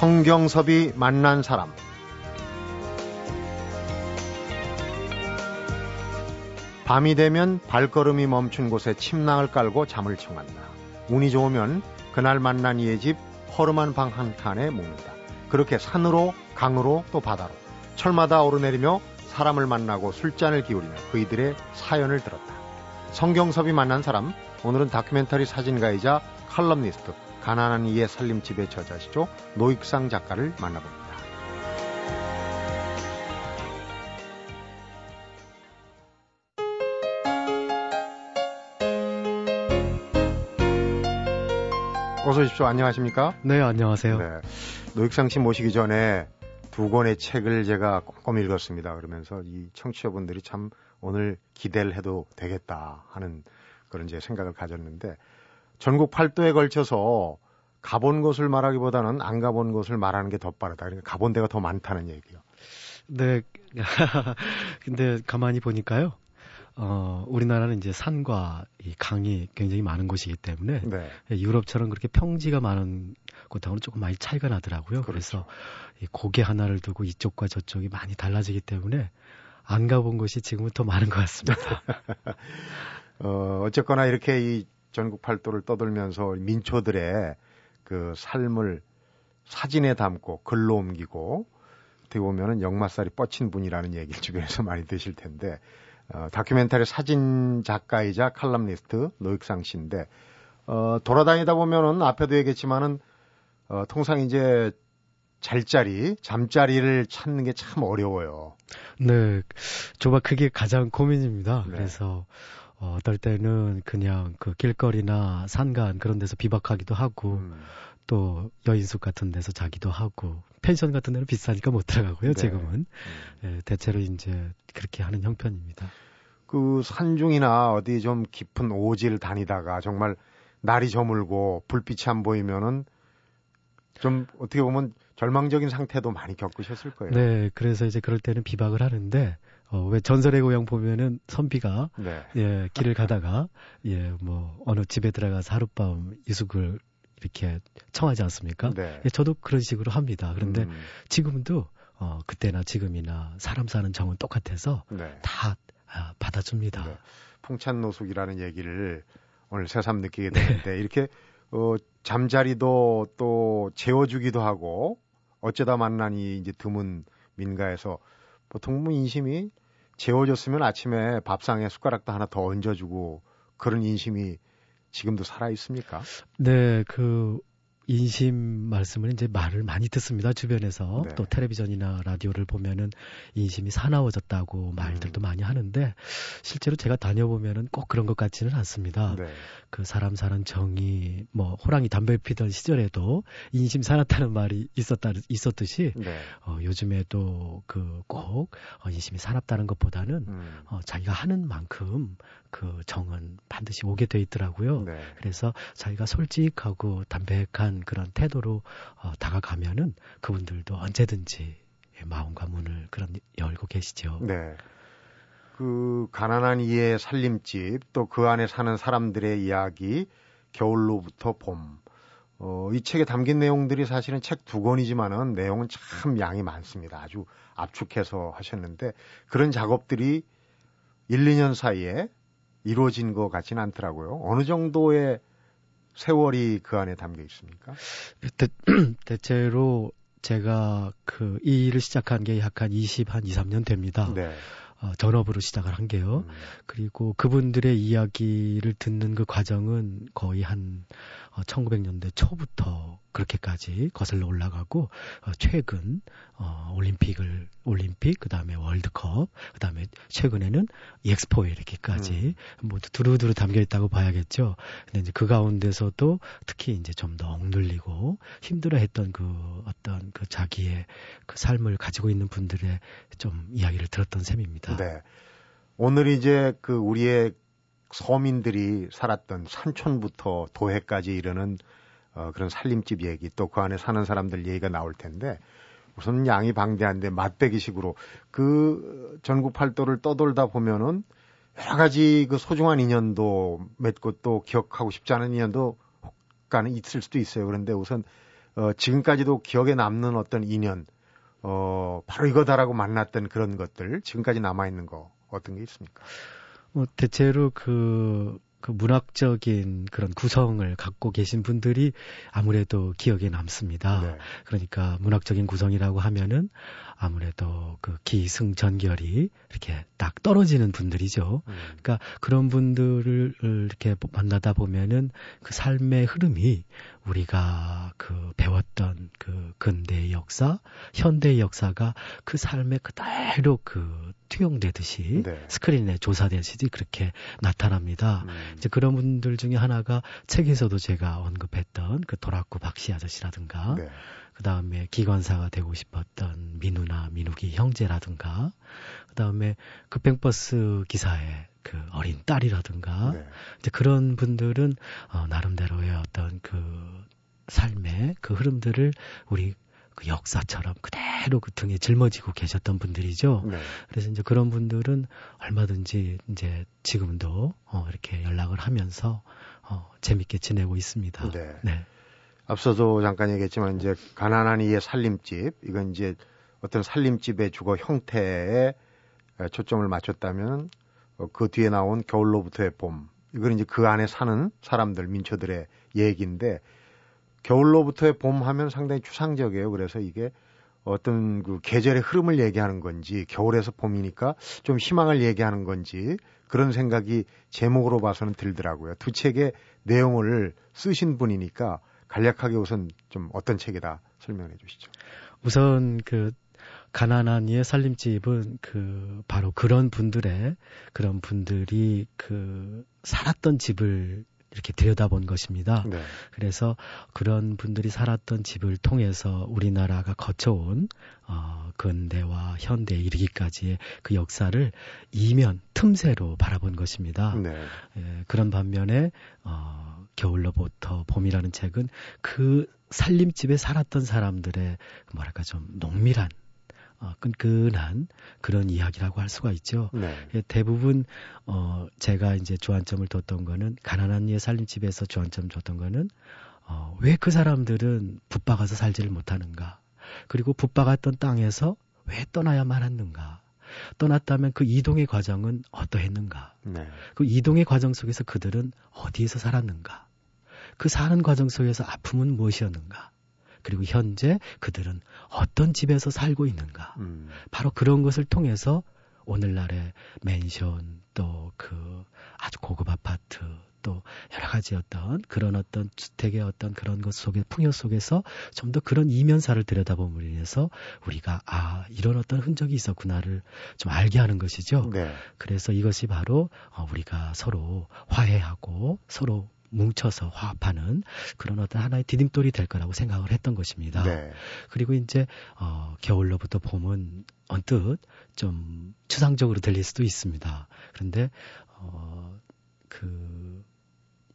성경섭이 만난 사람 밤이 되면 발걸음이 멈춘 곳에 침낭을 깔고 잠을 청한다. 운이 좋으면 그날 만난 이의 집 허름한 방 한 칸에 묵는다. 그렇게 산으로 강으로 또 바다로 철마다 오르내리며 사람을 만나고 술잔을 기울이며 그이들의 사연을 들었다. 성경섭이 만난 사람 오늘은 다큐멘터리 사진가이자 칼럼니스트 가난한 이의 살림집의 저자시죠 노익상 작가를 만나봅니다. 어서 오십시오. 안녕하십니까? 네, 안녕하세요. 네. 노익상 씨 모시기 전에 두 권의 책을 제가 꼼꼼히 읽었습니다. 그러면서 이 청취자분들이 참 오늘 기대를 해도 되겠다 하는 그런 제 생각을 가졌는데 전국 팔도에 걸쳐서 가본 곳을 말하기보다는 안 가본 곳을 말하는 게 더 빠르다. 그러니까 가본 데가 더 많다는 얘기요. 네. 근데 가만히 보니까요. 어, 우리나라는 이제 산과 이 강이 굉장히 많은 곳이기 때문에 네. 유럽처럼 그렇게 평지가 많은 곳하고는 조금 많이 차이가 나더라고요. 그렇죠. 그래서 이 고개 하나를 두고 이쪽과 저쪽이 많이 달라지기 때문에 안 가본 곳이 지금은 더 많은 것 같습니다. 어, 어쨌거나 이렇게 이 전국 팔도를 떠돌면서 민초들의 그 삶을 사진에 담고 글로 옮기고 어떻게 보면은 역마살이 뻗친 분이라는 얘기를 주변에서 많이 드실 텐데 어, 다큐멘터리 사진 작가이자 칼럼니스트 노익상 씨인데 어, 돌아다니다 보면은 앞에도 얘기했지만은 어, 통상 이제 잘 자리, 잠자리를 찾는 게 참 어려워요. 네, 정말 그게 가장 고민입니다. 네. 그래서 어, 어떨 때는 그냥 그 길거리나 산간 그런 데서 비박하기도 하고 음. 또 여인숙 같은 데서 자기도 하고 펜션 같은 데는 비싸니까 못 들어가고요. 네. 지금은 음. 예, 대체로 이제 그렇게 하는 형편입니다. 그 산중이나 어디 좀 깊은 오지를 다니다가 정말 날이 저물고 불빛이 안 보이면은 좀 어떻게 보면 절망적인 상태도 많이 겪으셨을 거예요. 네, 그래서 이제 그럴 때는 비박을 하는데 어, 왜 전설의 고향 보면은 선비가 네. 예, 길을 가다가 예, 뭐 어느 집에 들어가서 하룻밤 이숙을 이렇게 청하지 않습니까? 네. 예, 저도 그런 식으로 합니다. 그런데 음. 지금도 어, 그때나 지금이나 사람 사는 정은 똑같아서 네. 다 아, 받아줍니다. 네. 풍찬노숙이라는 얘기를 오늘 새삼 느끼게 되는데 네. 이렇게 어, 잠자리도 또 재워주기도 하고 어쩌다 만나니 이제 드문 민가에서 보통 뭐 인심이 재워졌으면 아침에 밥상에 숟가락도 하나 더 얹어주고 그런 인심이 지금도 살아 있습니까? 네, 그 인심 말씀을 이제 말을 많이 듣습니다 주변에서 네. 또 텔레비전이나 라디오를 보면은 인심이 사나워졌다고 말들도 음. 많이 하는데 실제로 제가 다녀보면은 꼭 그런 것 같지는 않습니다. 네. 그 사람 사는 정이 뭐 호랑이 담배 피던 시절에도 인심 살았다는 말이 있었다 있었듯이 네. 어, 요즘에도 그꼭 어, 인심이 살았다는 것보다는 음. 어, 자기가 하는 만큼 그 정은 반드시 오게 돼 있더라고요. 네. 그래서 자기가 솔직하고 담백한 그런 태도로 어, 다가가면은 그분들도 언제든지 마음과 문을 그런 열고 계시죠. 네. 그 가난한 이의 살림집 또 그 안에 사는 사람들의 이야기 겨울로부터 봄. 어, 이 책에 담긴 내용들이 사실은 책 두 권이지만은 내용은 참 양이 많습니다. 아주 압축해서 하셨는데 그런 작업들이 1, 2년 사이에 이루어진 것 같지는 않더라고요. 어느 정도의 세월이 그 안에 담겨 있습니까? 대, 대체로 제가 그 이 일을 시작한 게 약 한 20, 한 2, 3년 됩니다. 네. 어, 전업으로 시작을 한 게요. 음. 그리고 그분들의 이야기를 듣는 그 과정은 거의 한 어, 1900년대 초부터 그렇게까지 거슬러 올라가고 어, 최근 어, 올림픽을 올림픽 그다음에 월드컵 그다음에 최근에는 엑스포에 이렇게까지 음. 모두 두루두루 담겨 있다고 봐야겠죠. 근데 이제 그 가운데서도 특히 이제 좀 더 억눌리고 힘들어했던 그 어떤 그 자기의 그 삶을 가지고 있는 분들의 좀 이야기를 들었던 셈입니다. 네. 오늘 이제 그 우리의 서민들이 살았던 산촌부터 도해까지 이르는 어, 그런 살림집 얘기 또 그 안에 사는 사람들 얘기가 나올 텐데 우선 양이 방대한데 맛배기식으로 그 전국 팔도를 떠돌다 보면은 여러 가지 그 소중한 인연도 맺고 또 기억하고 싶지 않은 인연도 혹가는 있을 수도 있어요. 그런데 우선 어, 지금까지도 기억에 남는 어떤 인연, 어, 바로 이거다라고 만났던 그런 것들, 지금까지 남아 있는 거, 어떤 게 있습니까? 뭐, 대체로 그, 그 문학적인 그런 구성을 갖고 계신 분들이 아무래도 기억에 남습니다. 네. 그러니까 문학적인 구성이라고 하면은 아무래도 그 기승전결이 이렇게 딱 떨어지는 분들이죠. 음. 그러니까 그런 분들을 이렇게 만나다 보면은 그 삶의 흐름이 우리가 그 배웠던 그 근대의 역사, 현대의 역사가 그 삶에 그대로 그 투영되듯이 네. 스크린에 조사되듯이 그렇게 나타납니다. 음. 이제 그런 분들 중에 하나가 책에서도 제가 언급했던 그 도라쿠 박씨 아저씨라든가 네. 그 다음에 기관사가 되고 싶었던 민우나 민욱이 형제라든가, 그 다음에 급행버스 기사의 그 어린 딸이라든가, 네. 이제 그런 분들은 어, 나름대로의 어떤 그 삶의 그 흐름들을 우리 그 역사처럼 그대로 그 등에 짊어지고 계셨던 분들이죠. 네. 그래서 이제 그런 분들은 얼마든지 이제 지금도 어, 이렇게 연락을 하면서 어, 재밌게 지내고 있습니다. 네. 네. 앞서도 잠깐 얘기했지만 이제 가난한 이의 살림집 이건 이제 어떤 살림집의 주거 형태에 초점을 맞췄다면 어, 그 뒤에 나온 겨울로부터의 봄 이건 이제 그 안에 사는 사람들 민초들의 얘기인데 겨울로부터의 봄 하면 상당히 추상적이에요. 그래서 이게 어떤 그 계절의 흐름을 얘기하는 건지 겨울에서 봄이니까 좀 희망을 얘기하는 건지 그런 생각이 제목으로 봐서는 들더라고요. 두 책의 내용을 쓰신 분이니까 간략하게 우선 좀 어떤 책이다 설명해 주시죠. 우선 그 가난한 이의 살림집은 그 바로 그런 분들의 그런 분들이 그 살았던 집을 이렇게 들여다본 것입니다. 네. 그래서 그런 분들이 살았던 집을 통해서 우리나라가 거쳐온 어, 근대와 현대에 이르기까지의 그 역사를 이면 틈새로 바라본 것입니다. 네. 예, 그런 반면에 어, 겨울로부터 봄이라는 책은 그 살림집에 살았던 사람들의 뭐랄까 좀 농밀한 어, 끈끈한 그런 이야기라고 할 수가 있죠. 네. 예, 대부분 어 제가 이제 주안점을 뒀던 거는 가난한 이의 살림집에서 주안점 줬던 거는 어, 왜 그 사람들은 붙박아서 살지를 못하는가? 그리고 붙박았던 땅에서 왜 떠나야만 했는가? 떠났다면 그 이동의 과정은 어떠했는가? 네. 그 이동의 과정 속에서 그들은 어디에서 살았는가? 그 사는 과정 속에서 아픔은 무엇이었는가? 그리고 현재 그들은 어떤 집에서 살고 있는가. 음. 바로 그런 것을 통해서 오늘날의 맨션 또 그 아주 고급 아파트 또 여러 가지 어떤 그런 어떤 주택의 어떤 그런 것 속에 풍요 속에서 좀 더 그런 이면사를 들여다봄으로 인해서 우리가 아 이런 어떤 흔적이 있었구나를 좀 알게 하는 것이죠. 네. 그래서 이것이 바로 어, 우리가 서로 화해하고 서로 뭉쳐서 화합하는 그런 어떤 하나의 디딤돌이 될 거라고 생각을 했던 것입니다. 네. 그리고 이제 어 겨울로부터 봄은 언뜻 좀 추상적으로 들릴 수도 있습니다. 그런데 어 그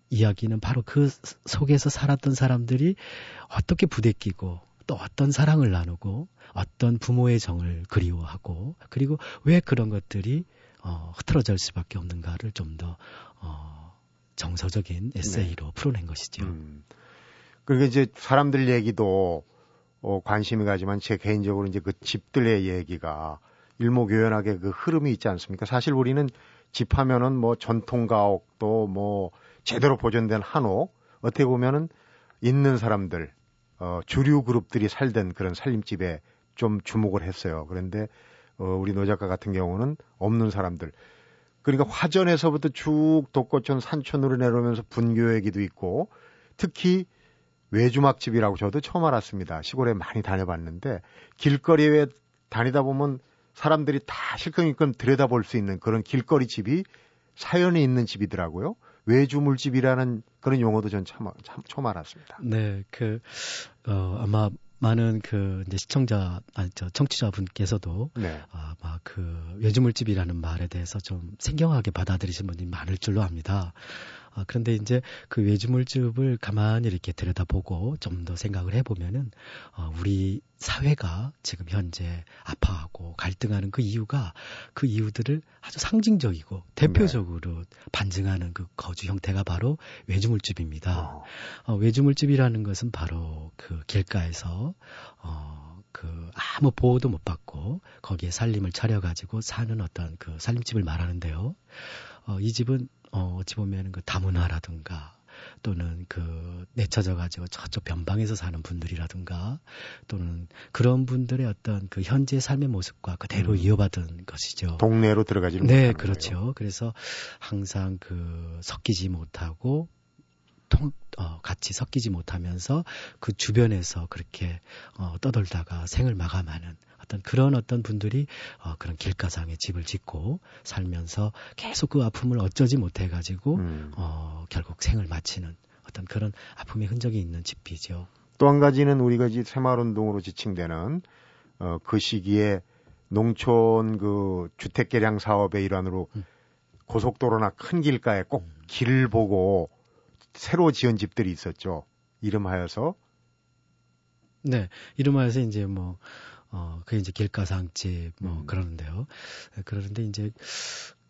이야기는 바로 그 속에서 살았던 사람들이 어떻게 부대끼고 또 어떤 사랑을 나누고 어떤 부모의 정을 그리워하고 그리고 왜 그런 것들이 어, 흐트러질 수밖에 없는가를 좀더 어, 정서적인 에세이로 네. 풀어낸 것이죠. 음. 그리고 이제 사람들 얘기도 어, 관심이 가지만 제 개인적으로 이제 그 집들의 얘기가 일목요연하게 그 흐름이 있지 않습니까? 사실 우리는 집 하면은 뭐 전통 가옥도 뭐 제대로 보존된 한옥 어떻게 보면은 있는 사람들 어, 주류 그룹들이 살던 그런 살림집에 좀 주목을 했어요. 그런데 어, 우리 노 작가 같은 경우는 없는 사람들 그러니까 화전에서부터 쭉 독거천 산촌으로 내려오면서 분교 얘기도 있고 특히 외주막집이라고 저도 처음 알았습니다. 시골에 많이 다녀봤는데 길거리에 다니다 보면 사람들이 다 실컷실컷 들여다볼 수 있는 그런 길거리 집이 사연이 있는 집이더라고요. 외주물집이라는 그런 용어도 전 참, 참 처음 알았습니다. 네, 그, 어, 아마 많은 그 이제 시청자 아니 저 청취자분께서도 네. 아마 그 외주물집이라는 말에 대해서 좀 생경하게 받아들이신 분이 많을 줄로 압니다. 아, 그런데 이제 그 외주물집을 가만히 이렇게 들여다보고 좀 더 생각을 해보면은 어, 우리 사회가 지금 현재 아파하고 갈등하는 그 이유가 그 이유들을 아주 상징적이고 대표적으로 네. 반증하는 그 거주 형태가 바로 외주물집입니다. 어. 어, 외주물집이라는 것은 바로 그 길가에서 어, 그 아무 보호도 못 받고 거기에 살림을 차려가지고 사는 어떤 그 살림집을 말하는데요. 어, 이 집은 어, 어찌 보면 그 다문화라든가 또는 그 내쳐져 가지고 저쪽 변방에서 사는 분들이라든가 또는 그런 분들의 어떤 그 현재 삶의 모습과 그대로 음. 이어받은 것이죠. 동네로 들어가지는 네, 그렇죠. 거예요. 그래서 항상 그 섞이지 못하고 통, 어, 같이 섞이지 못하면서 그 주변에서 그렇게 어, 떠돌다가 생을 마감하는 어떤 그런 어떤 분들이 어, 그런 길가상에 집을 짓고 살면서 계속 그 아픔을 어쩌지 못해 가지고 음. 어, 결국 생을 마치는 어떤 그런 아픔의 흔적이 있는 집이죠. 또 한 가지는 우리가 이제 새마을운동으로 지칭되는 어, 그 시기에 농촌 그 주택 개량 사업의 일환으로 음. 고속도로나 큰 길가에 꼭 음. 길을 보고 새로 지은 집들이 있었죠. 이름하여서 네, 이름하여서 이제 뭐 어, 그게 이제 길가상집 뭐 음. 그러는데요. 그러는데 이제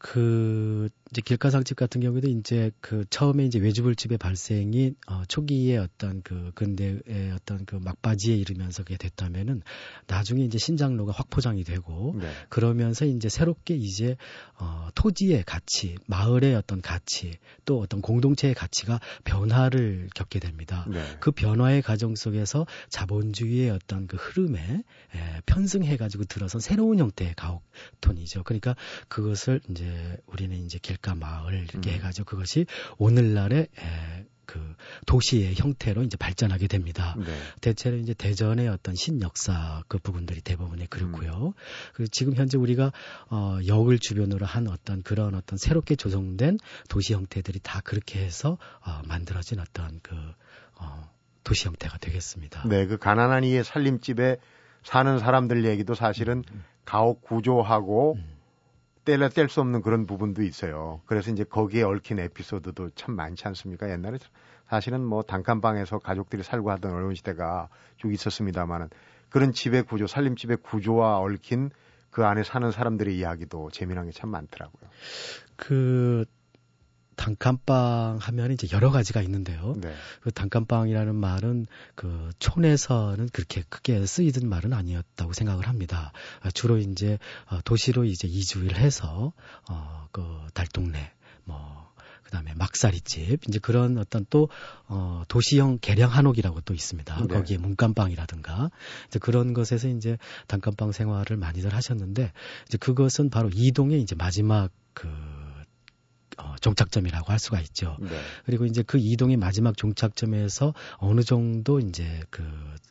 그 이제 길가상집 같은 경우에도 이제 그 처음에 이제 외주불집의 발생이 어 초기에 어떤 그 근대의 어떤 그 막바지에 이르면서 그게 됐다면은 나중에 이제 신장로가 확 포장이 되고 네. 그러면서 이제 새롭게 이제 어 토지의 가치, 마을의 어떤 가치, 또 어떤 공동체의 가치가 변화를 겪게 됩니다. 네. 그 변화의 과정 속에서 자본주의의 어떤 그 흐름에 에, 편승해 가지고 들어선 새로운 형태의 가옥 톤이죠. 그러니까 그것을 이제 우리는 이제 길가 마을 이렇게 음. 해가지고 그것이 오늘날의 에, 그 도시의 형태로 이제 발전하게 됩니다. 네. 대체로 이제 대전의 어떤 신역사 그 부분들이 대부분이 그렇고요. 음. 그리고 지금 현재 우리가 어 역을 주변으로 한 어떤 그런 어떤 새롭게 조성된 도시 형태들이 다 그렇게 해서 어 만들어진 어떤 그 어, 도시 형태가 되겠습니다. 네, 그 가난한 이의 살림집에 사는 사람들 얘기도 사실은 음. 음. 가옥 구조하고 음. 떼려 뗄수 없는 그런 부분도 있어요. 그래서 이제 거기에 얽힌 에피소드도 참 많지 않습니까? 옛날에 사실은 뭐 단칸방에서 가족들이 살고 하던 어려운 시대가 쭉 있었습니다만은 그런 집의 구조, 살림집의 구조와 얽힌 그 안에 사는 사람들의 이야기도 재미난 게 참 많더라고요. 그 단칸방 하면 이제 여러 가지가 있는데요. 네. 그 단칸방이라는 말은 그 촌에서는 그렇게 크게 쓰이던 말은 아니었다고 생각을 합니다. 아, 주로 이제 어, 도시로 이제 이주를 해서 어그 달동네 뭐 그다음에 막사리집 이제 그런 어떤 또 어, 도시형 개량 한옥이라고 또 있습니다. 네. 거기에 문간방이라든가 이제 그런 것에서 이제 단칸방 생활을 많이들 하셨는데 이제 그것은 바로 이동의 이제 마지막 그 어, 종착점이라고 할 수가 있죠. 네. 그리고 이제 그 이동의 마지막 종착점에서 어느 정도 이제 그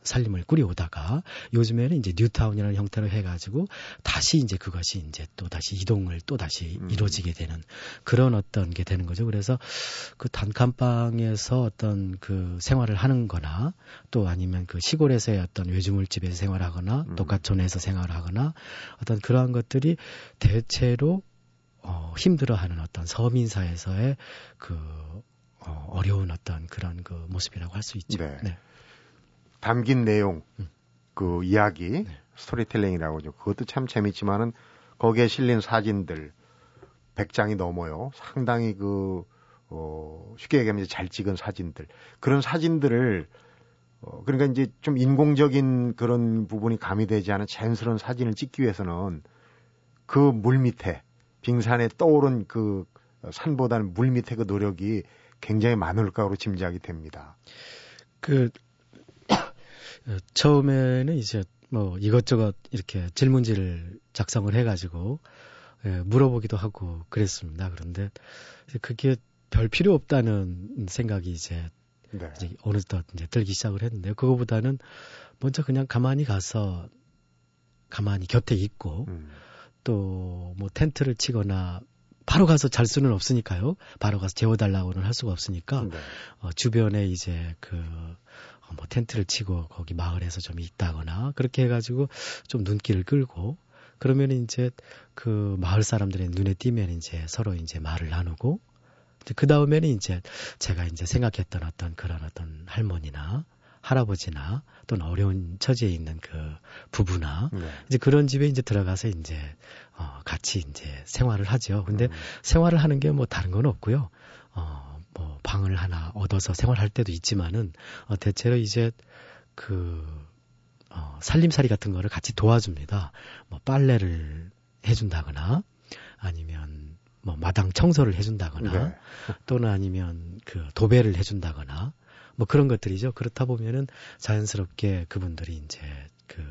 살림을 꾸려오다가 요즘에는 이제 뉴타운이라는 형태로 해가지고 다시 이제 그것이 이제 또 다시 이동을 또 다시 음. 이루어지게 되는 그런 어떤 게 되는 거죠. 그래서 그 단칸방에서 어떤 그 생활을 하는 거나 또 아니면 그 시골에서의 어떤 외주물집에서 생활하거나 음. 독가촌에서 생활하거나 어떤 그러한 것들이 대체로 어, 힘들어하는 어떤 서민사에서의 그 어, 어려운 어떤 그런 그 모습이라고 할 수 있죠. 네. 네. 담긴 내용, 음. 그 이야기, 네. 스토리텔링이라고 하죠. 그것도 참 재밌지만은 거기에 실린 사진들 100장이 넘어요. 상당히 그, 어, 쉽게 얘기하면 잘 찍은 사진들. 그런 사진들을 어, 그러니까 이제 좀 인공적인 그런 부분이 가미되지 않은 자연스러운 사진을 찍기 위해서는 그 물 밑에 빙산에 떠오른 그 산보다는 물 밑에 그 노력이 굉장히 많을 거로 짐작이 됩니다. 그 처음에는 이제 뭐 이것저것 이렇게 질문지를 작성을 해가지고 예, 물어보기도 하고 그랬습니다. 그런데 그게 별 필요 없다는 생각이 이제, 네. 이제 어느덧 이제 들기 시작을 했는데요. 그거보다는 먼저 그냥 가만히 가서 가만히 곁에 있고 음. 또 뭐 텐트를 치거나 바로 가서 잘 수는 없으니까요. 바로 가서 재워달라고는 할 수가 없으니까 네. 어, 주변에 이제 그 어, 뭐 텐트를 치고 거기 마을에서 좀 있다거나 그렇게 해가지고 좀 눈길을 끌고 그러면 이제 그 마을 사람들의 눈에 띄면 이제 서로 이제 말을 나누고 그 다음에는 이제 제가 이제 생각했던 어떤 그런 어떤 할머니나 할아버지나 또는 어려운 처지에 있는 그 부부나 네. 이제 그런 집에 이제 들어가서 이제 어 같이 이제 생활을 하죠. 근데 음. 생활을 하는 게 뭐 다른 건 없고요. 어뭐 방을 하나 얻어서 생활할 때도 있지만은 어 대체로 이제 그 어, 살림살이 같은 거를 같이 도와줍니다. 뭐 빨래를 해준다거나 아니면 뭐 마당 청소를 해준다거나 네. 또는 아니면 그 도배를 해준다거나 뭐 그런 것들이죠. 그렇다 보면은 자연스럽게 그분들이 이제 그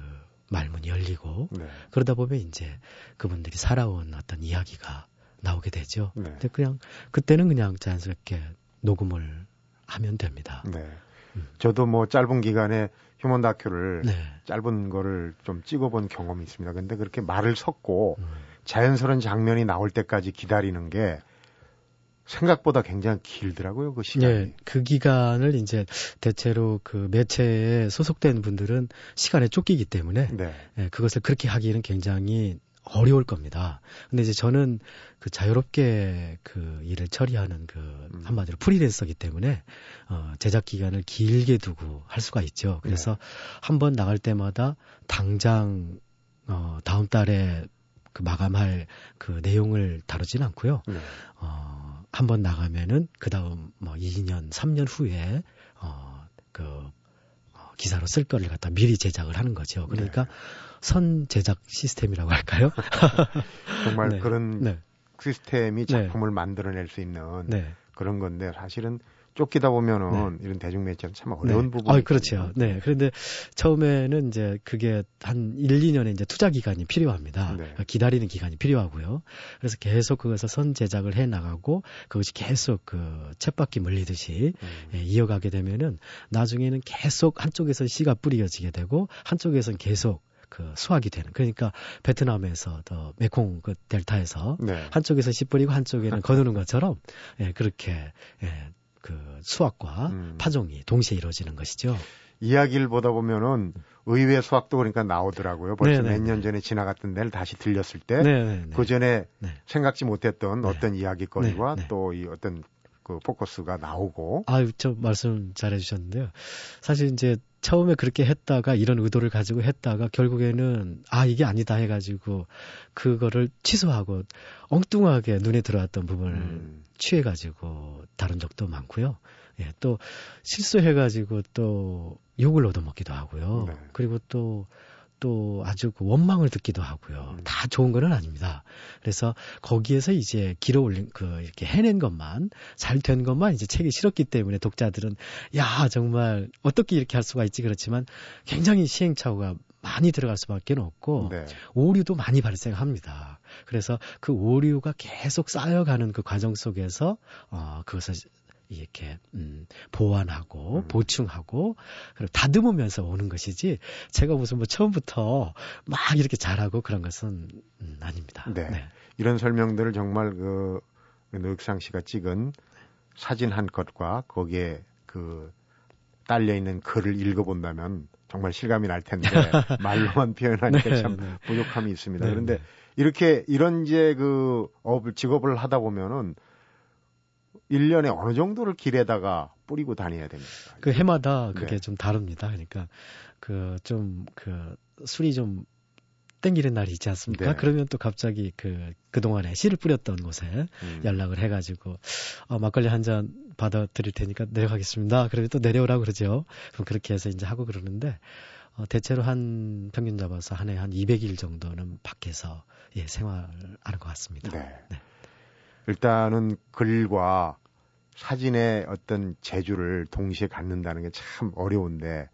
말문이 열리고 네. 그러다 보면 이제 그분들이 살아온 어떤 이야기가 나오게 되죠. 네. 근데 그냥 그때는 그냥 자연스럽게 녹음을 하면 됩니다. 네. 음. 저도 뭐 짧은 기간에 휴먼 다큐를 네. 짧은 거를 좀 찍어본 경험이 있습니다. 근데 그렇게 말을 섞고 음. 자연스러운 장면이 나올 때까지 기다리는 게 생각보다 굉장히 길더라고요, 그 시간이. 네, 그 기간을 이제 대체로 그 매체에 소속된 분들은 시간에 쫓기기 때문에 네. 네, 그것을 그렇게 하기는 굉장히 어려울 겁니다. 근데 이제 저는 그 자유롭게 그 일을 처리하는 그 음. 한마디로 프리랜서기 때문에 어 제작 기간을 길게 두고 할 수가 있죠. 그래서 네. 한번 나갈 때마다 당장 어 다음 달에 그 마감할 그 내용을 다루진 않고요. 네. 어 한번 나가면은 그 다음 뭐 2년, 3년 후에 어, 그 어, 기사로 쓸 거를 갖다 미리 제작을 하는 거죠. 그러니까 네. 선 제작 시스템이라고 할까요? 정말 네. 그런 네. 시스템이 네. 작품을 만들어낼 수 있는 네. 그런 건데 사실은 쫓기다 보면은 네. 이런 대중 매체는 참 어려운 네. 부분이. 아, 그렇죠. 네. 그런데 처음에는 이제 그게 한 1, 2년의 이제 투자 기간이 필요합니다. 네. 그러니까 기다리는 기간이 필요하고요. 그래서 계속 그것을 선 제작을 해 나가고 그것이 계속 그 챗바퀴 물리듯이 음. 예, 이어가게 되면은 나중에는 계속 한쪽에서 씨가 뿌려지게 되고 한쪽에서는 계속 그 수확이 되는 그러니까 베트남에서 더 메콩 그 델타에서 네. 한쪽에서 씨 뿌리고 한쪽에는 거두는 것처럼 예 그렇게 예 그 수확과 음. 파종이 동시에 이루어지는 것이죠. 이야기를 보다 보면은 의외 수학도 그러니까 나오더라고요. 벌써 몇 년 전에 지나갔던 데를 다시 들렸을 때 그 전에 네. 생각지 못했던 네. 어떤 이야기거리와 네. 또이 어떤 그 포커스가 나오고. 아, 저 말씀 잘해 주셨는데요. 사실 이제 처음에 그렇게 했다가 이런 의도를 가지고 했다가 결국에는 아, 이게 아니다 해 가지고 그거를 취소하고 엉뚱하게 눈에 들어왔던 부분을 음. 취해 가지고 다른 적도 많고요. 예, 또 실수해 가지고 또 욕을 얻어먹기도 하고요. 네. 그리고 또 또 아주 그 원망을 듣기도 하고요. 음. 다 좋은 건 아닙니다. 그래서 거기에서 이제 길어 올린 그 이렇게 해낸 것만 잘 된 것만 이제 책이 싫었기 때문에 독자들은 야 정말 어떻게 이렇게 할 수가 있지 그렇지만 굉장히 시행착오가 많이 들어갈 수밖에 없고 네. 오류도 많이 발생합니다. 그래서 그 오류가 계속 쌓여가는 그 과정 속에서 어 그것을 이렇게 음, 보완하고 음. 보충하고 그리고 다듬으면서 오는 것이지 제가 무슨 뭐 처음부터 막 이렇게 잘하고 그런 것은 음, 아닙니다. 네. 네. 이런 설명들을 정말 그 노익상 씨가 찍은 사진 한 컷과 거기에 그 딸려 있는 글을 읽어본다면 정말 실감이 날 텐데 말로만 표현하니까 네, 참 네. 부족함이 있습니다. 네, 그런데 네. 이렇게 이런 이제 그 업을 직업을 하다 보면은 1년에 어느 정도를 길에다가 뿌리고 다녀야 됩니까? 그 해마다 그게 네. 좀 다릅니다. 그러니까 그 좀그 그 술이 좀 땡기는 날이 있지 않습니까? 네. 그러면 또 갑자기 그, 그동안에 씨를 뿌렸던 곳에 음. 연락을 해가지고, 어, 막걸리 한 잔 받아 드릴 테니까 내려가겠습니다. 그러면 또 내려오라고 그러죠. 그럼 그렇게 해서 이제 하고 그러는데, 어, 대체로 한 평균 잡아서 한 해한 200일 정도는 밖에서 예, 생활하는 것 같습니다. 네. 네. 일단은 글과 사진의 어떤 재주를 동시에 갖는다는 게 참 어려운데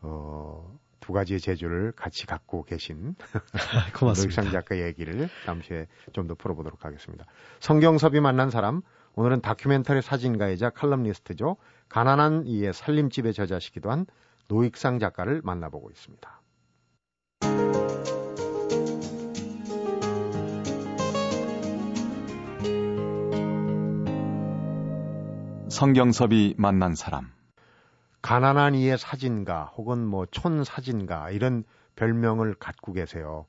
어, 두 가지의 재주를 같이 갖고 계신 고맙습니다. 노익상 작가 얘기를 잠시 좀 더 풀어보도록 하겠습니다. 성경섭이 만난 사람 오늘은 다큐멘터리 사진가이자 칼럼니스트죠. 가난한 이의 살림집의 저자시기도 한 노익상 작가를 만나보고 있습니다. 성경섭이 만난 사람. 가난한 이의 사진가 혹은 뭐 촌 사진가 이런 별명을 갖고 계세요.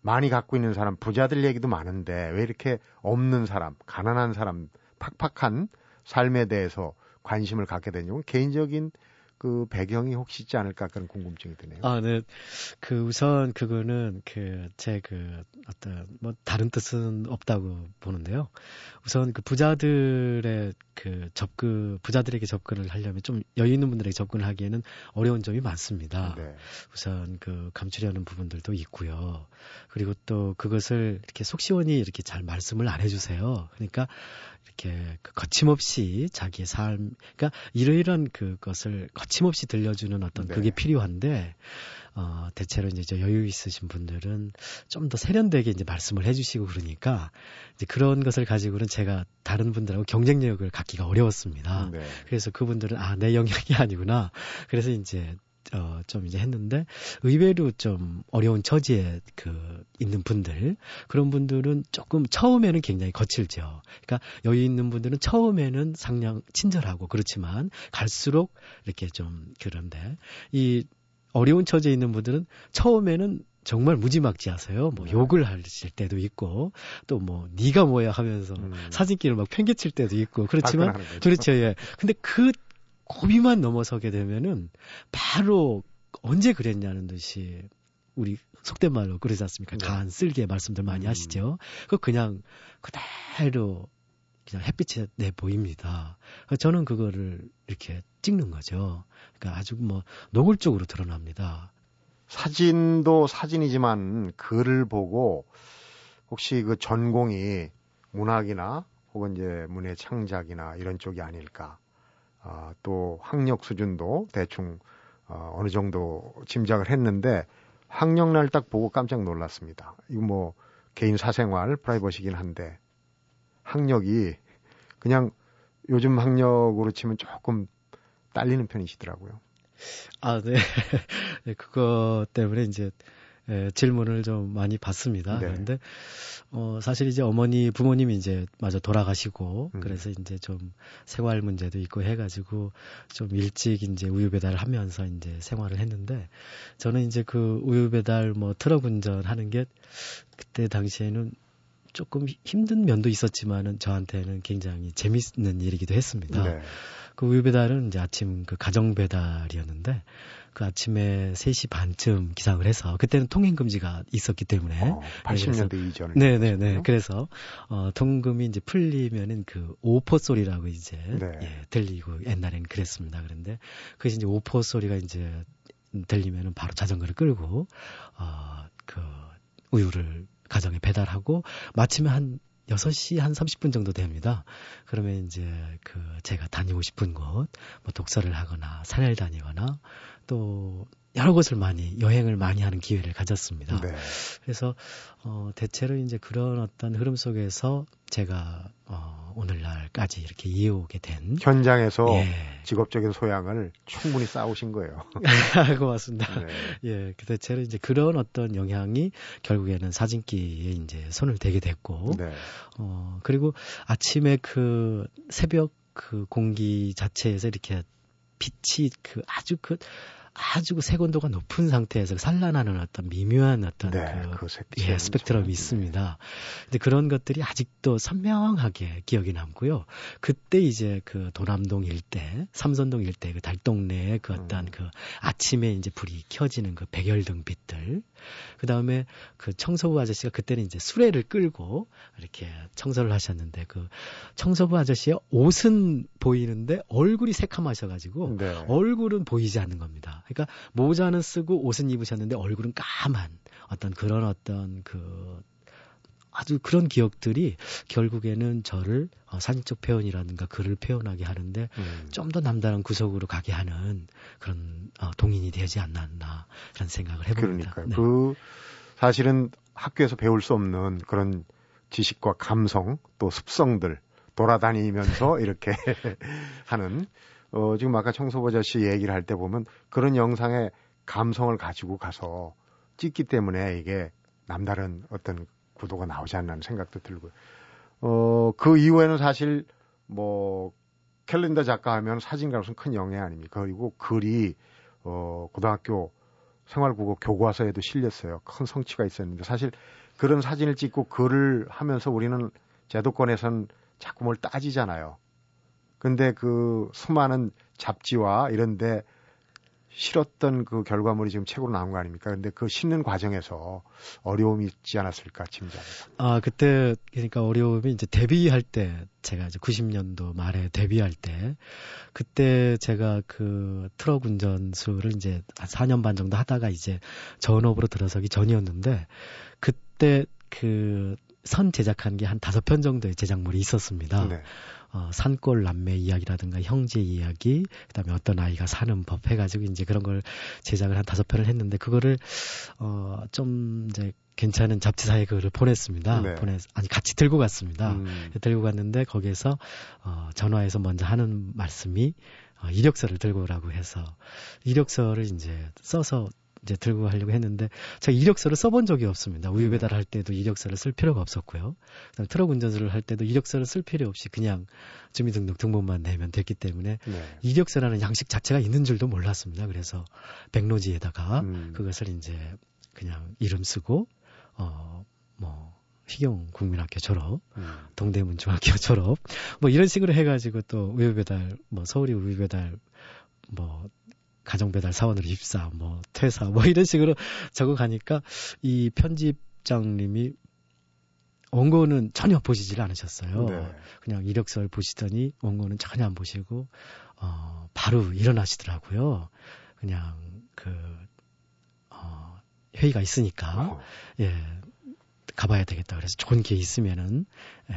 많이 갖고 있는 사람, 부자들 얘기도 많은데 왜 이렇게 없는 사람, 가난한 사람 팍팍한 삶에 대해서 관심을 갖게 된 이유는 개인적인 그 배경이 혹시 있지 않을까 그런 궁금증이 드네요. 아, 네. 그 우선 그거는 그제그 어떤 뭐 다른 뜻은 없다고 보는데요. 우선 그 부자들의 그 접근 부자들에게 접근을 하려면 좀 여유 있는 분들에게 접근을 하기에는 어려운 점이 많습니다. 네. 우선 그 감추려는 부분들도 있고요. 그리고 또 그것을 이렇게 속 시원히 이렇게 잘 말씀을 안 해주세요. 그러니까 이렇게 그 거침없이 자기의 삶, 그러니까 이러이러한 그것을 거침 없이 들려주는 어떤 네. 그게 필요한데 어, 대체로 이제 여유 있으신 분들은 좀 더 세련되게 이제 말씀을 해주시고 그러니까 이제 그런 것을 가지고는 제가 다른 분들하고 경쟁력을 갖기가 어려웠습니다. 네. 그래서 그분들은 아, 내 영역이 아니구나. 그래서 이제 어, 좀 이제 했는데 의외로 좀 어려운 처지에 그 있는 분들 그런 분들은 조금 처음에는 굉장히 거칠죠. 그러니까 여유 있는 분들은 처음에는 상냥 친절하고 그렇지만 갈수록 이렇게 좀 그런데 이 어려운 처지에 있는 분들은 처음에는 정말 무지막지하세요. 뭐 네. 욕을 하실 때도 있고 또 뭐 네가 뭐야 하면서 음. 사진기를 막 팽개칠 때도 있고 그렇지만 그렇죠 예. 근데 그 고비만 넘어서게 되면은 바로 언제 그랬냐는 듯이 우리 속된 말로 그러지 않습니까? 네. 간 쓸개 말씀들 많이 음. 하시죠. 그 그냥 그대로 그냥 햇빛에 내 보입니다. 저는 그거를 이렇게 찍는 거죠. 그러니까 아주 뭐 노골적으로 드러납니다. 사진도 사진이지만 글을 보고 혹시 그 전공이 문학이나 혹은 이제 문의 창작이나 이런 쪽이 아닐까. 아, 또 학력 수준도 대충 어, 어느 정도 짐작을 했는데 학력 날 딱 보고 깜짝 놀랐습니다. 이거 뭐 개인 사생활 프라이버시긴 한데 학력이 그냥 요즘 학력으로 치면 조금 딸리는 편이시더라고요. 아, 네. 네 그거 때문에 이제 예, 질문을 좀 많이 받습니다. 네. 그런데 어 사실 이제 어머니 부모님이 이제 마저 돌아가시고 음. 그래서 이제 좀 생활 문제도 있고 해가지고 좀 일찍 이제 우유 배달을 하면서 이제 생활을 했는데 저는 이제 그 우유 배달 뭐 트럭 운전하는 게 그때 당시에는 조금 힘든 면도 있었지만은 저한테는 굉장히 재밌는 일이기도 했습니다. 네. 그 우유 배달은 이제 아침 그 가정 배달이었는데 그 아침에 3시 반쯤 기상을 해서 그때는 통행 금지가 있었기 때문에 어, 80년대 네, 이전에 네네네 네. 그래서 어 통금이 이제 풀리면은 그 오포 소리라고 이제 네. 예, 들리고 옛날에는 그랬습니다. 그런데 그것이 이제 오포 소리가 이제 들리면은 바로 자전거를 끌고 어그 우유를 가정에 배달하고 마침에 한 6시 한 30분 정도 됩니다. 그러면 이제 그 제가 다니고 싶은 곳, 뭐 독서를 하거나 산을 다니거나 또 여러 곳을 많이 여행을 많이 하는 기회를 가졌습니다. 네. 그래서 어 대체로 이제 그런 어떤 흐름 속에서 제가 어 오늘날까지 이렇게 이어오게 된 현장에서 예. 직업적인 소양을 충분히 쌓으신 거예요. 고맙습니다. 네. 예, 그 대체로 이제 그런 어떤 영향이 결국에는 사진기에 이제 손을 대게 됐고 네. 어 그리고 아침에 그 새벽 그 공기 자체에서 이렇게 빛이 그 아주 그 아주 그 색온도가 높은 상태에서 산란하는 어떤 미묘한 어떤 네, 그, 그 예, 스펙트럼이 네. 있습니다. 근데 그런 것들이 아직도 선명하게 기억이 남고요. 그때 이제 그 도남동 일대, 삼선동 일대 그 달동네에 그 어떤 음. 그 아침에 이제 불이 켜지는 그 백열등 빛들, 그 다음에 그 청소부 아저씨가 그때는 이제 수레를 끌고 이렇게 청소를 하셨는데 그 청소부 아저씨의 옷은 보이는데 얼굴이 새카마셔가지고 네. 얼굴은 보이지 않는 겁니다. 그러니까 모자는 쓰고 옷은 입으셨는데 얼굴은 까만 어떤 그런 어떤 그 아주 그런 기억들이 결국에는 저를 어, 사진적 표현이라든가 글을 표현하게 하는데 음. 좀더 남다른 구석으로 가게 하는 그런 어, 동인이 되지 않았나 그런 생각을 해봅니다. 그러니까요. 네. 그 사실은 학교에서 배울 수 없는 그런 지식과 감성 또 습성들 돌아다니면서 이렇게 하는 어, 지금 아까 청소부자 씨 얘기를 할 때 보면 그런 영상의 감성을 가지고 가서 찍기 때문에 이게 남다른 어떤 구도가 나오지 않나는 생각도 들고요. 어, 그 이후에는 사실 뭐 캘린더 작가 하면 사진가로서는 큰 영예 아닙니까? 그리고 글이 어, 고등학교 생활국어 교과서에도 실렸어요. 큰 성취가 있었는데 사실 그런 사진을 찍고 글을 하면서 우리는 제도권에선 뭘 따지잖아요. 근데 그 수많은 잡지와 이런데 실었던 그 결과물이 지금 책으로 나온 거 아닙니까? 근데 그 싣는 과정에서 어려움이 있지 않았을까, 짐작. 아, 그때, 그러니까 어려움이 이제 데뷔할 때, 제가 이제 90년도 말에 데뷔할 때, 그때 제가 그 트럭 운전수를 이제 한 4년 반 정도 하다가 이제 전업으로 들어서기 전이었는데, 그때 그 선 제작한 게 한 다섯 편 정도의 제작물이 있었습니다. 네. 어, 산골 남매 이야기라든가 형제 이야기, 그다음에 어떤 아이가 사는 법 해가지고 이제 그런 걸 제작을 한 다섯 편을 했는데 그거를 어, 좀 이제 괜찮은 잡지사에 그거를 보냈습니다. 네. 보내 아니 같이 들고 갔습니다. 음. 들고 갔는데 거기에서 어, 전화해서 먼저 하는 말씀이 어, 이력서를 들고 오라고 해서 이력서를 이제 써서 이제 들고 가려고 했는데 제가 이력서를 써본 적이 없습니다. 우유 네. 배달할 때도 이력서를 쓸 필요가 없었고요. 그다음 트럭 운전수를 할 때도 이력서를 쓸 필요 없이 그냥 주민등록 등본만 내면 됐기 때문에 네. 이력서라는 양식 자체가 있는 줄도 몰랐습니다. 그래서 백로지에다가 음. 그것을 이제 그냥 이름 쓰고 어뭐 희경 국민학교 졸업, 음. 동대문 중학교 졸업, 뭐 이런 식으로 해가지고 또 우유배달, 뭐 서울이 우유배달, 뭐 가정배달 사원으로 입사, 뭐 퇴사, 뭐 이런 식으로 적어가니까 이 편집장님이 원고는 전혀 보시질 않으셨어요. 네. 그냥 이력서를 보시더니 원고는 전혀 안 보시고 어 바로 일어나시더라고요. 그냥 그 어, 회의가 있으니까 어. 예 가봐야 되겠다. 그래서 좋은 게 있으면은 예,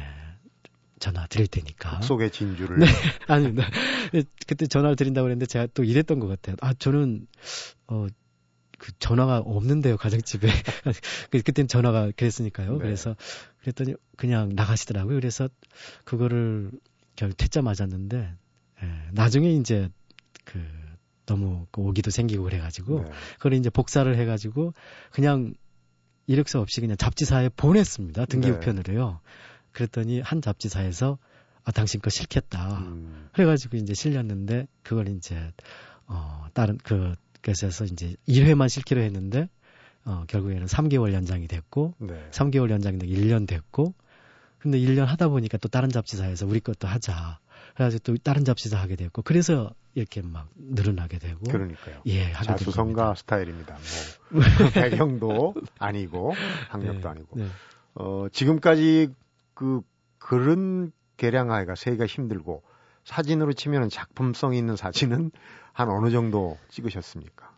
전화 드릴 테니까. 속의 진주를. 네. 아니, 네. 그때 전화를 드린다고 그랬는데 제가 또 이랬던 것 같아요. 아, 저는, 어, 그 전화가 없는데요, 가정집에. 그, 그땐 전화가 그랬으니까요. 네. 그래서 그랬더니 그냥 나가시더라고요. 그래서 그거를 결국 퇴짜 맞았는데, 예, 나중에 이제 그 너무 그 오기도 생기고 그래가지고, 네. 그걸 이제 복사를 해가지고 그냥 이력서 없이 그냥 잡지사에 보냈습니다. 등기우편으로요. 네. 그랬더니 한 잡지사에서 아 당신 거 싫겠다. 음. 그래가지고 이제 실렸는데 그걸 이제 어 다른 그 그래서 이제 1회만 실기로 했는데 어 결국에는 3개월 연장이 됐고 네. 3개월 연장이 되고 1년 됐고 근데 1년 하다 보니까 또 다른 잡지사에서 우리 것도 하자. 그래가지고 또 다른 잡지사 하게 됐고 그래서 이렇게 막 늘어나게 되고 그러니까요. 예, 자수성가 스타일입니다. 뭐 배경도 아니고 학력도 네, 아니고 네. 어 지금까지 그 그런 계량하기가 세기가 힘들고 사진으로 치면은 작품성 있는 사진은 한 어느 정도 찍으셨습니까?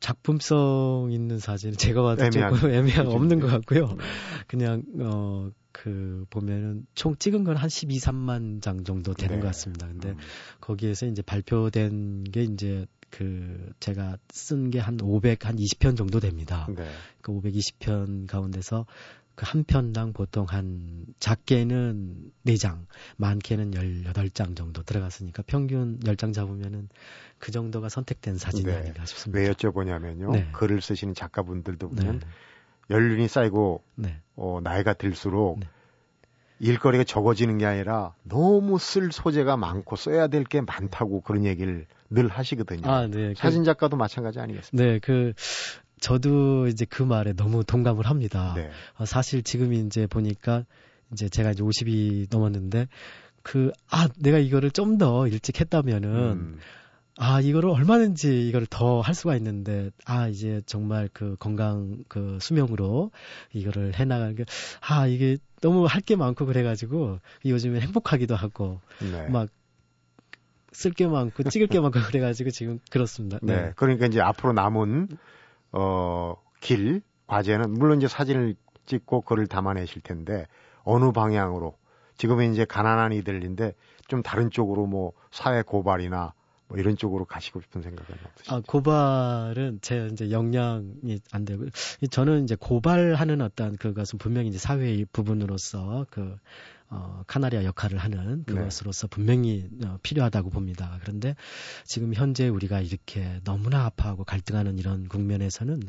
작품성 있는 사진은 제가 봐도 애매한, 조금 애매한 없는 것 같고요. 네. 그냥 어 그 보면은 총 찍은 건 한 12, 3만 장 정도 되는 네. 것 같습니다. 근데 음. 거기에서 이제 발표된 게 이제 그 제가 쓴 게 한 500, 한 20편 정도 됩니다. 네. 그 520편 가운데서 그 한 편당 보통 한 작게는 4장, 많게는 18장 정도 들어갔으니까 평균 10장 잡으면은 그 정도가 선택된 사진이 네. 아닌가 싶습니다. 왜 여쭤보냐면요. 네. 글을 쓰시는 작가분들도 보면 네. 연륜이 쌓이고 네. 어, 나이가 들수록 네. 일거리가 적어지는 게 아니라 너무 쓸 소재가 많고 써야 될 게 많다고 그런 얘기를 늘 하시거든요. 아, 네. 그 사진 작가도 마찬가지 아니겠습니까? 네, 그 저도 이제 그 말에 너무 동감을 합니다. 네. 어, 사실 지금 이제 보니까 이제 제가 이제 50이 넘었는데 그, 아, 내가 이거를 좀 더 일찍 했다면은, 음. 아, 이거를 얼마든지 이거를 더 할 수가 있는데, 아, 이제 정말 그 건강, 그 수명으로 이거를 해나가는 게, 아, 이게 너무 할 게 많고 그래가지고, 요즘에 행복하기도 하고, 네. 막, 쓸 게 많고, 찍을 게 많고 그래가지고 지금 그렇습니다. 네. 네. 그러니까 이제 앞으로 남은 어, 길, 과제는 물론 이제 사진을 찍고 글을 담아내실 텐데 어느 방향으로 지금은 이제 가난한 이들인데 좀 다른 쪽으로 뭐 사회 고발이나 뭐 이런 쪽으로 가시고 싶은 생각은 없으시죠? 아, 고발은 제 이제 역량이 안 되고 저는 이제 고발하는 어떤 그것은 분명히 이제 사회의 부분으로서 그 어, 카나리아 역할을 하는 네. 그것으로서 네. 분명히 어, 필요하다고 봅니다. 그런데 지금 현재 우리가 이렇게 너무나 아파하고 갈등하는 이런 국면에서는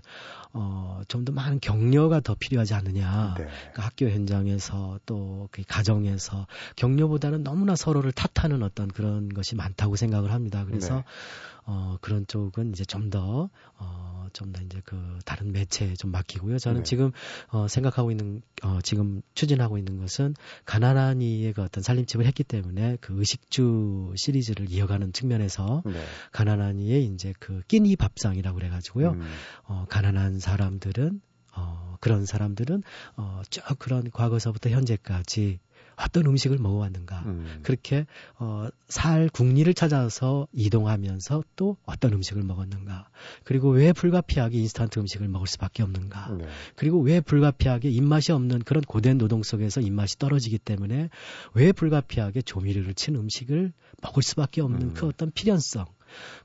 어, 좀 더 많은 격려가 더 필요하지 않느냐. 네. 그 학교 현장에서 또 그 가정에서 격려보다는 너무나 서로를 탓하는 어떤 그런 것이 많다고 생각을 합니다. 그래서 네. 어, 그런 쪽은 이제 좀 더, 어, 좀 더 이제 그 다른 매체에 좀 맡기고요. 저는 네. 지금, 어, 생각하고 있는, 어, 지금 추진하고 있는 것은 가난한 이의 그 어떤 살림집을 했기 때문에 그 의식주 시리즈를 이어가는 측면에서 네. 가난한 이의 이제 그 끼니 밥상이라고 그래가지고요. 음. 어, 가난한 사람들은 어, 그런 사람들은 어, 쭉 그런 과거서부터 현재까지 어떤 음식을 먹어왔는가. 음. 그렇게 어, 살 국리를 찾아서 이동하면서 또 어떤 음식을 먹었는가. 그리고 왜 불가피하게 인스턴트 음식을 먹을 수밖에 없는가. 네. 그리고 왜 불가피하게 입맛이 없는 그런 고된 노동 속에서 입맛이 떨어지기 때문에 왜 불가피하게 조미료를 친 음식을 먹을 수밖에 없는 음. 그 어떤 필연성.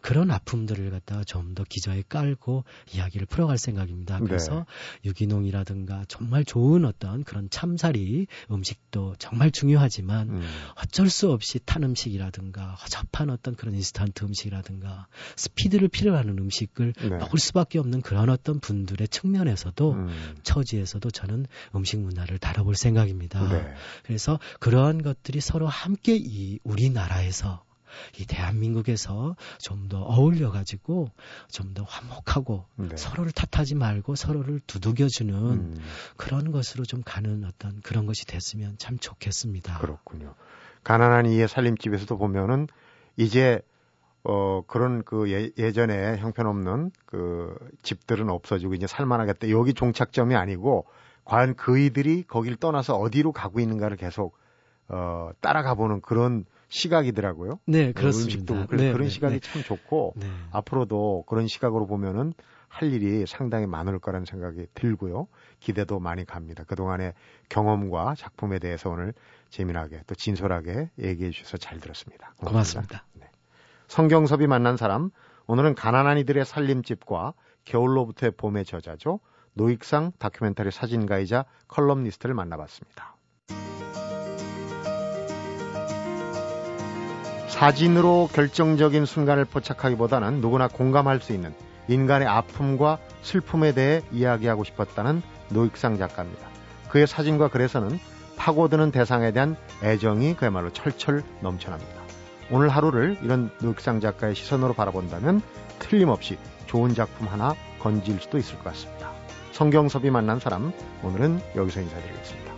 그런 아픔들을 갖다가 좀 더 기저에 깔고 이야기를 풀어갈 생각입니다. 네. 그래서 네. 유기농이라든가 정말 좋은 어떤 그런 참사리 음식도 정말 중요하지만 음. 어쩔 수 없이 탄 음식이라든가 허접한 어떤 그런 인스턴트 음식이라든가 스피드를 필요로 하는 음식을 네. 먹을 수밖에 없는 그런 어떤 분들의 측면에서도 음. 처지에서도 저는 음식 문화를 다뤄볼 생각입니다. 네. 그래서 그러한 것들이 서로 함께 이 우리나라에서 이 대한민국에서 좀 더 어울려 가지고 좀 더 화목하고 네. 서로를 탓하지 말고 서로를 두들겨주는 음. 그런 것으로 좀 가는 어떤 그런 것이 됐으면 참 좋겠습니다. 그렇군요. 가난한 이의 살림집에서도 보면은 이제 어 그런 그 예, 예전에 형편없는 그 집들은 없어지고 이제 살만하겠다. 여기 종착점이 아니고 과연 그이들이 거길 떠나서 어디로 가고 있는가를 계속 어 따라가 보는 그런 시각이더라고요. 네, 그렇습니다. 음식도 네, 그런 네, 시각이 네. 참 좋고 네. 앞으로도 그런 시각으로 보면은 할 일이 상당히 많을 거라는 생각이 들고요. 기대도 많이 갑니다. 그동안의 경험과 작품에 대해서 오늘 재미나게 또 진솔하게 얘기해 주셔서 잘 들었습니다. 고맙습니다. 고맙습니다. 네. 성경섭이 만난 사람 오늘은 가난한 이들의 살림집과 겨울로부터의 봄의 저자죠. 노익상 다큐멘터리 사진가이자 컬럼니스트를 만나봤습니다. 사진으로 결정적인 순간을 포착하기보다는 누구나 공감할 수 있는 인간의 아픔과 슬픔에 대해 이야기하고 싶었다는 노익상 작가입니다. 그의 사진과 글에서는 파고드는 대상에 대한 애정이 그야말로 철철 넘쳐납니다. 오늘 하루를 이런 노익상 작가의 시선으로 바라본다면 틀림없이 좋은 작품 하나 건질 수도 있을 것 같습니다. 성경섭이 만난 사람, 오늘은 여기서 인사드리겠습니다.